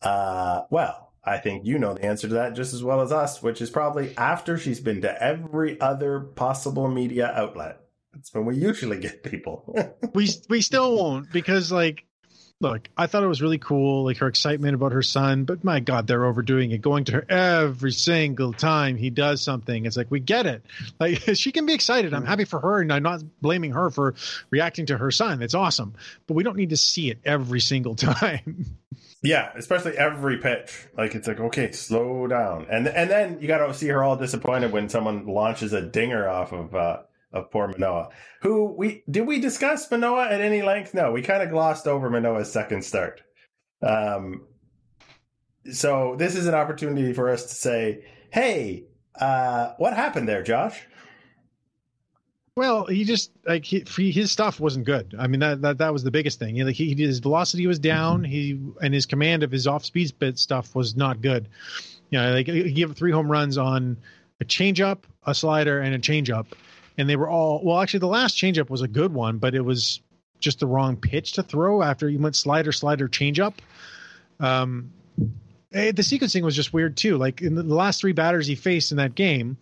Uh, well, I think you know the answer to that just as well as us, which is probably after she's been to every other possible media outlet. That's when we usually get people. we we still won't because like look i thought it was really cool like her excitement about her son but my god they're overdoing it going to her every single time he does something. It's like we get it. Like she can be excited. I'm happy for her and i'm not blaming her for reacting to her son. It's awesome. But we don't need to see it every single time. Yeah, especially every pitch. Like it's like, okay, slow down. And and then you gotta see her all disappointed when someone launches a dinger off of uh of poor Manoah. Who we did we discuss Manoah at any length? No, we kind of glossed over Manoah's second start. Um so this is an opportunity for us to say, hey, uh what happened there, Josh? Well, he just like he, his stuff wasn't good. I mean that that, that was the biggest thing. You know, like he, his velocity was down. He and his command of his off speed spit stuff was not good. You know, like he gave three home runs on a changeup, a slider, and a changeup, and they were all well. Actually, the last changeup was a good one, but it was just the wrong pitch to throw after he went slider, slider, changeup. Um, eh, the sequencing was just weird too. Like in the, last three batters he faced in that game,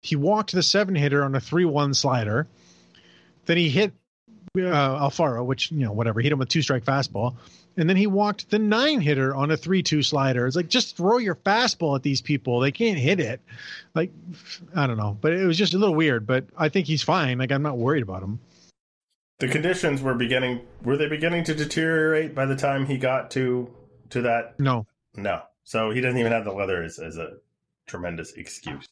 he walked the seven hitter on a three one slider. Then he hit uh, Alfaro, which you know whatever, hit him with two strike fastball, and then he walked the nine hitter on a three two slider. It's like just throw your fastball at these people; they can't hit it. Like I don't know, but it was just a little weird. But I think he's fine. Like I'm not worried about him. The conditions were beginning were they beginning to deteriorate by the time he got to to that No, no. So he doesn't even have the weather as, as a tremendous excuse.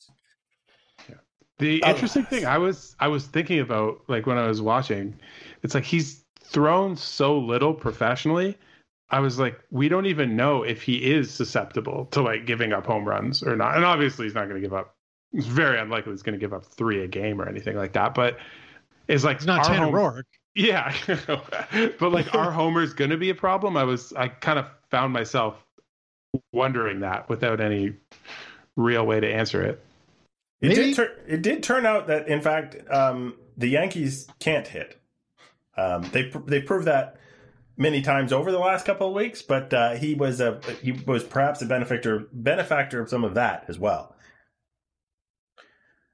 The Oh. interesting thing I was I was thinking about like when I was watching, it's like he's thrown so little professionally. I was like, we don't even know if he is susceptible to like giving up home runs or not. And obviously he's not going to give up. It's very unlikely he's going to give up three a game or anything like that. But it's like it's not our Tanner home- Roark. Yeah, but like our Homer's going to be a problem. I was I kind of found myself wondering that without any real way to answer it. It Maybe- did. Tur- it did turn out that, in fact, um, the Yankees can't hit. Um, they they proved that many times over the last couple of weeks, but uh, he was a he was perhaps a benefactor benefactor of some of that as well.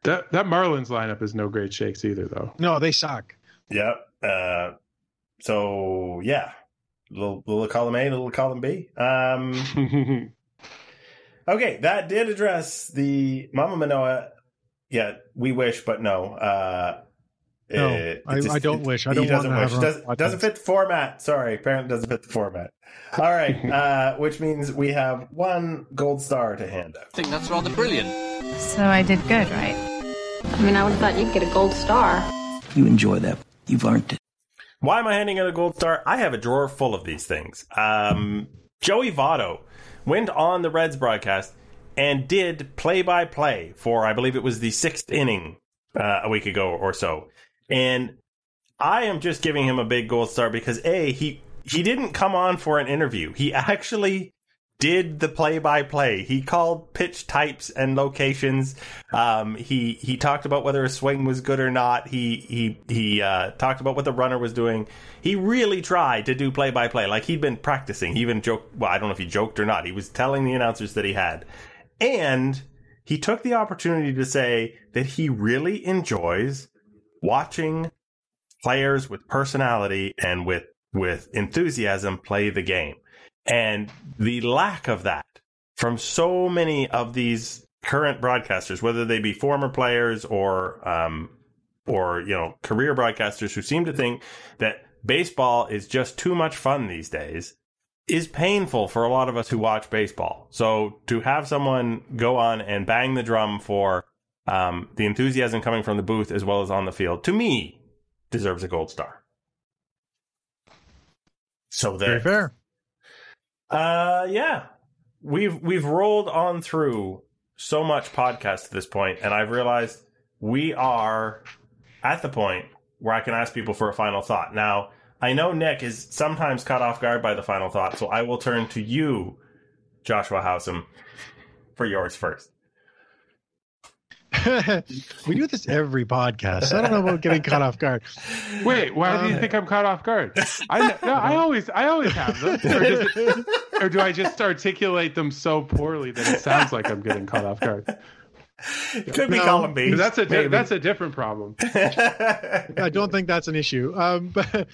That that Marlins lineup is no great shakes either, though. No, they suck. Yep. Uh, so yeah, little little column A, little column B. Um, okay, that did address the Mama Manoah. Yeah, we wish, but no. Uh, No, it- I- it I don't wish. I don't want to have wish. her Doesn't, doesn't fit the format. Sorry, apparently doesn't fit the format. All right, uh, which means we have one gold star to hand out. I think that's rather brilliant. So I did good, right? I mean, I would have thought you'd get a gold star. You enjoy that. You've earned it. Why am I handing out a gold star? I have a drawer full of these things. Um, Joey Votto went on the Reds broadcast and did play by play for, I believe it was the sixth inning uh, a week ago or so. And I am just giving him a big gold star because A, he, he didn't come on for an interview. He actually did the play by play. He called pitch types and locations. Um, he he talked about whether a swing was good or not. He he he uh, talked about what the runner was doing. He really tried to do play by play, like he'd been practicing. He even joked. Well, I don't know if he joked or not. He was telling the announcers that he had, and he took the opportunity to say that he really enjoys watching players with personality and with with enthusiasm play the game. And the lack of that from so many of these current broadcasters, whether they be former players or um, or you know career broadcasters who seem to think that baseball is just too much fun these days, is painful for a lot of us who watch baseball. So to have someone go on and bang the drum for um, the enthusiasm coming from the booth as well as on the field, to me, deserves a gold star. So there. Very fair. Uh, yeah, we've we've rolled on through so much podcast to this point, and I've realized we are at the point where I can ask people for a final thought. Now, I know Nick is sometimes caught off guard by the final thought, so I will turn to you, Joshua Howsam, for yours first. we do this every podcast. I don't know about getting caught off guard. Wait, why do you Um, think I'm caught off guard? I no, I always I always have them, or, it, or do I just articulate them so poorly that it sounds like I'm getting caught off guard? It could be No. column B. That's a di- maybe. that's a different problem. I don't think that's an issue. Um, but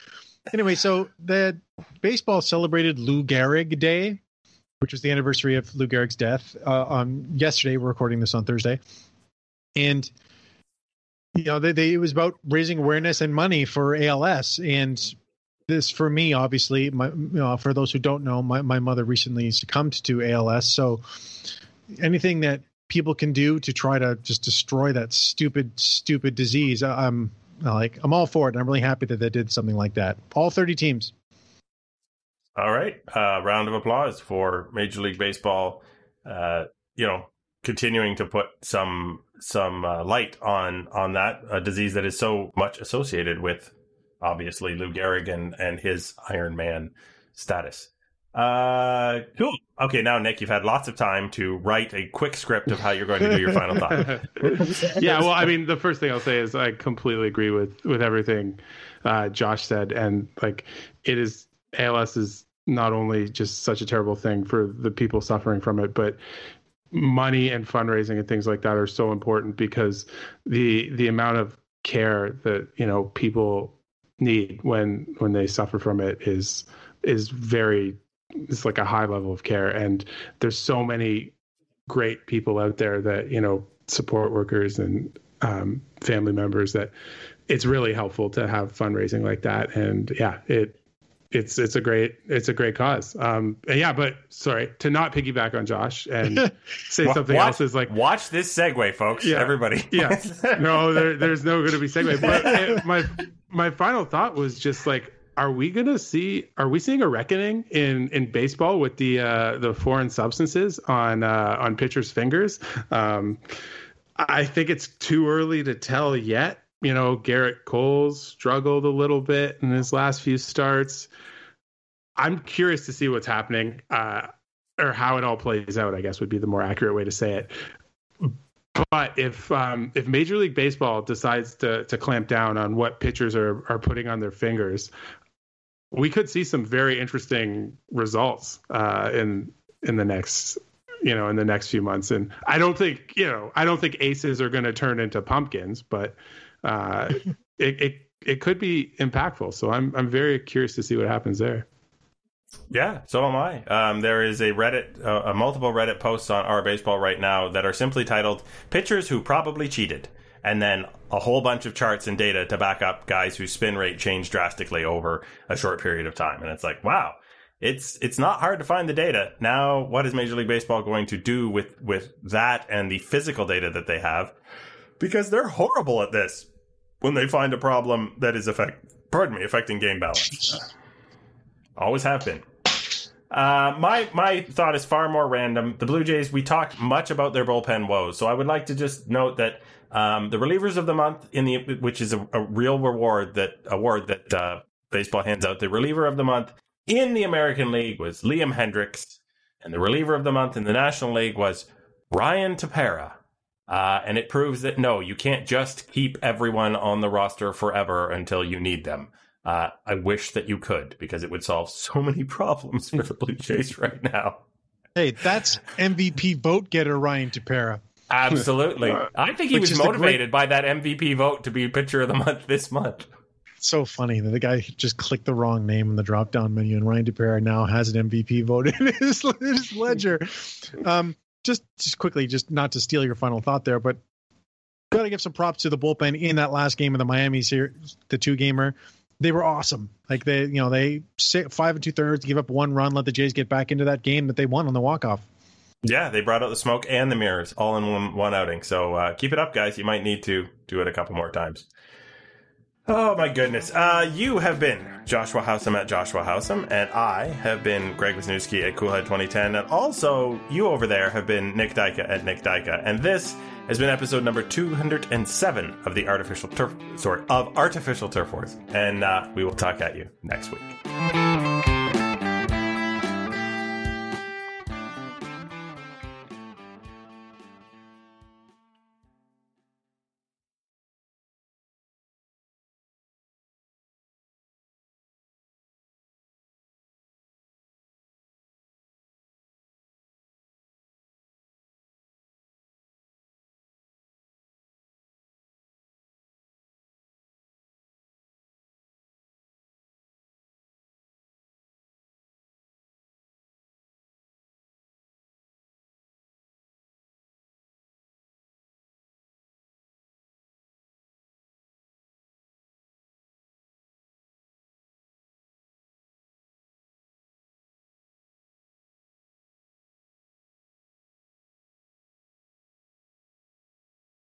anyway, so the baseball celebrated Lou Gehrig Day, which was the anniversary of Lou Gehrig's death. Uh, on yesterday, we're recording this on Thursday, and you know, they, they it was about raising awareness and money for ALS. And this, for me, obviously, my you know, for those who don't know, my my mother recently succumbed to ALS. So anything that people can do to try to just destroy that stupid, stupid disease, I'm like, I'm all for it. And I'm really happy that they did something like that. All 30 teams. All right. Uh, round of applause for Major League Baseball. Uh, you know, continuing to put some some uh, light on on that uh, disease that is so much associated with obviously Lou Gehrig and, and his Iron Man status. Uh, cool. Okay, now Nick, you've had lots of time to write a quick script of how you're going to do your final thought. yeah, well, I mean, the first thing I'll say is I completely agree with with everything uh, Josh said, and like it is ALS is not only just such a terrible thing for the people suffering from it, but money and fundraising and things like that are so important because the the amount of care that you know people need when when they suffer from it is is very it's like a high level of care. And there's so many great people out there that you know support workers and um, family members that it's really helpful to have fundraising like that. And yeah it it's it's a great it's a great cause um yeah but sorry to not piggyback on josh and say something watch, else is like watch this segue, folks. Yeah. Everybody. yeah no there, there's no going to be segue but it, my my final thought was just like are we going to see are we seeing a reckoning in in baseball with the uh the foreign substances on uh on pitchers fingers um i think it's too early to tell yet you know gerrit cole's struggled a little bit in his last few starts i'm curious to see what's happening uh or how it all plays out i guess would be the more accurate way to say it But if um, if Major League Baseball decides to to clamp down on what pitchers are are putting on their fingers, we could see some very interesting results uh, in in the next you know in the next few months. And I don't think you know I don't think aces are going to turn into pumpkins, but uh, it, it it could be impactful. So I'm I'm very curious to see what happens there. Yeah, so am I. Um, there is a Reddit, uh, a multiple Reddit posts on our baseball right now that are simply titled "Pitchers Who Probably Cheated," and then a whole bunch of charts and data to back up guys whose spin rate changed drastically over a short period of time. And it's like, wow, it's it's not hard to find the data. Now, what is Major League Baseball going to do with with that and the physical data that they have? Because they're horrible at this when they find a problem that is affect pardon me affecting game balance. Always have been. Uh, my my thought is far more random. The Blue Jays. We talked much about their bullpen woes, so I would like to just note that um, the relievers of the month in the which is a, a real reward that award that uh, baseball hands out. The reliever of the month in the American League was Liam Hendriks, and the reliever of the month in the National League was Ryan Tepera. Uh, and it proves that no, you can't just keep everyone on the roster forever until you need them. Uh, I wish that you could because it would solve so many problems for the Blue Jays right now. Hey, that's MVP vote getter Ryan Tepera. Absolutely. I think he Which was is the motivated by that MVP vote to be pitcher of the month this month. so funny that the guy just clicked the wrong name in the drop down menu, and Ryan Tepera now has an MVP vote in his, his ledger. Um, just just quickly, just not to steal your final thought there, but got to give some props to the bullpen in that last game of the Miami series, the two gamer. They were awesome. Like they, you know, they sit five and two thirds, give up one run, let the Jays get back into that game that they won on the walk off. Yeah, they brought out the smoke and the mirrors all in one, one outing. So uh, keep it up, guys. You might need to do it a couple more times. Oh my goodness. Uh, you have been Joshua Howsam at Joshua Howsam, and I have been Greg Wisniewski at Coolhead 2010, and also you over there have been Nick Dika at Nick Dika, and this has been episode number 207 of the Artificial Turf, sorry, of Artificial Turf Wars, and uh, we will talk at you next week.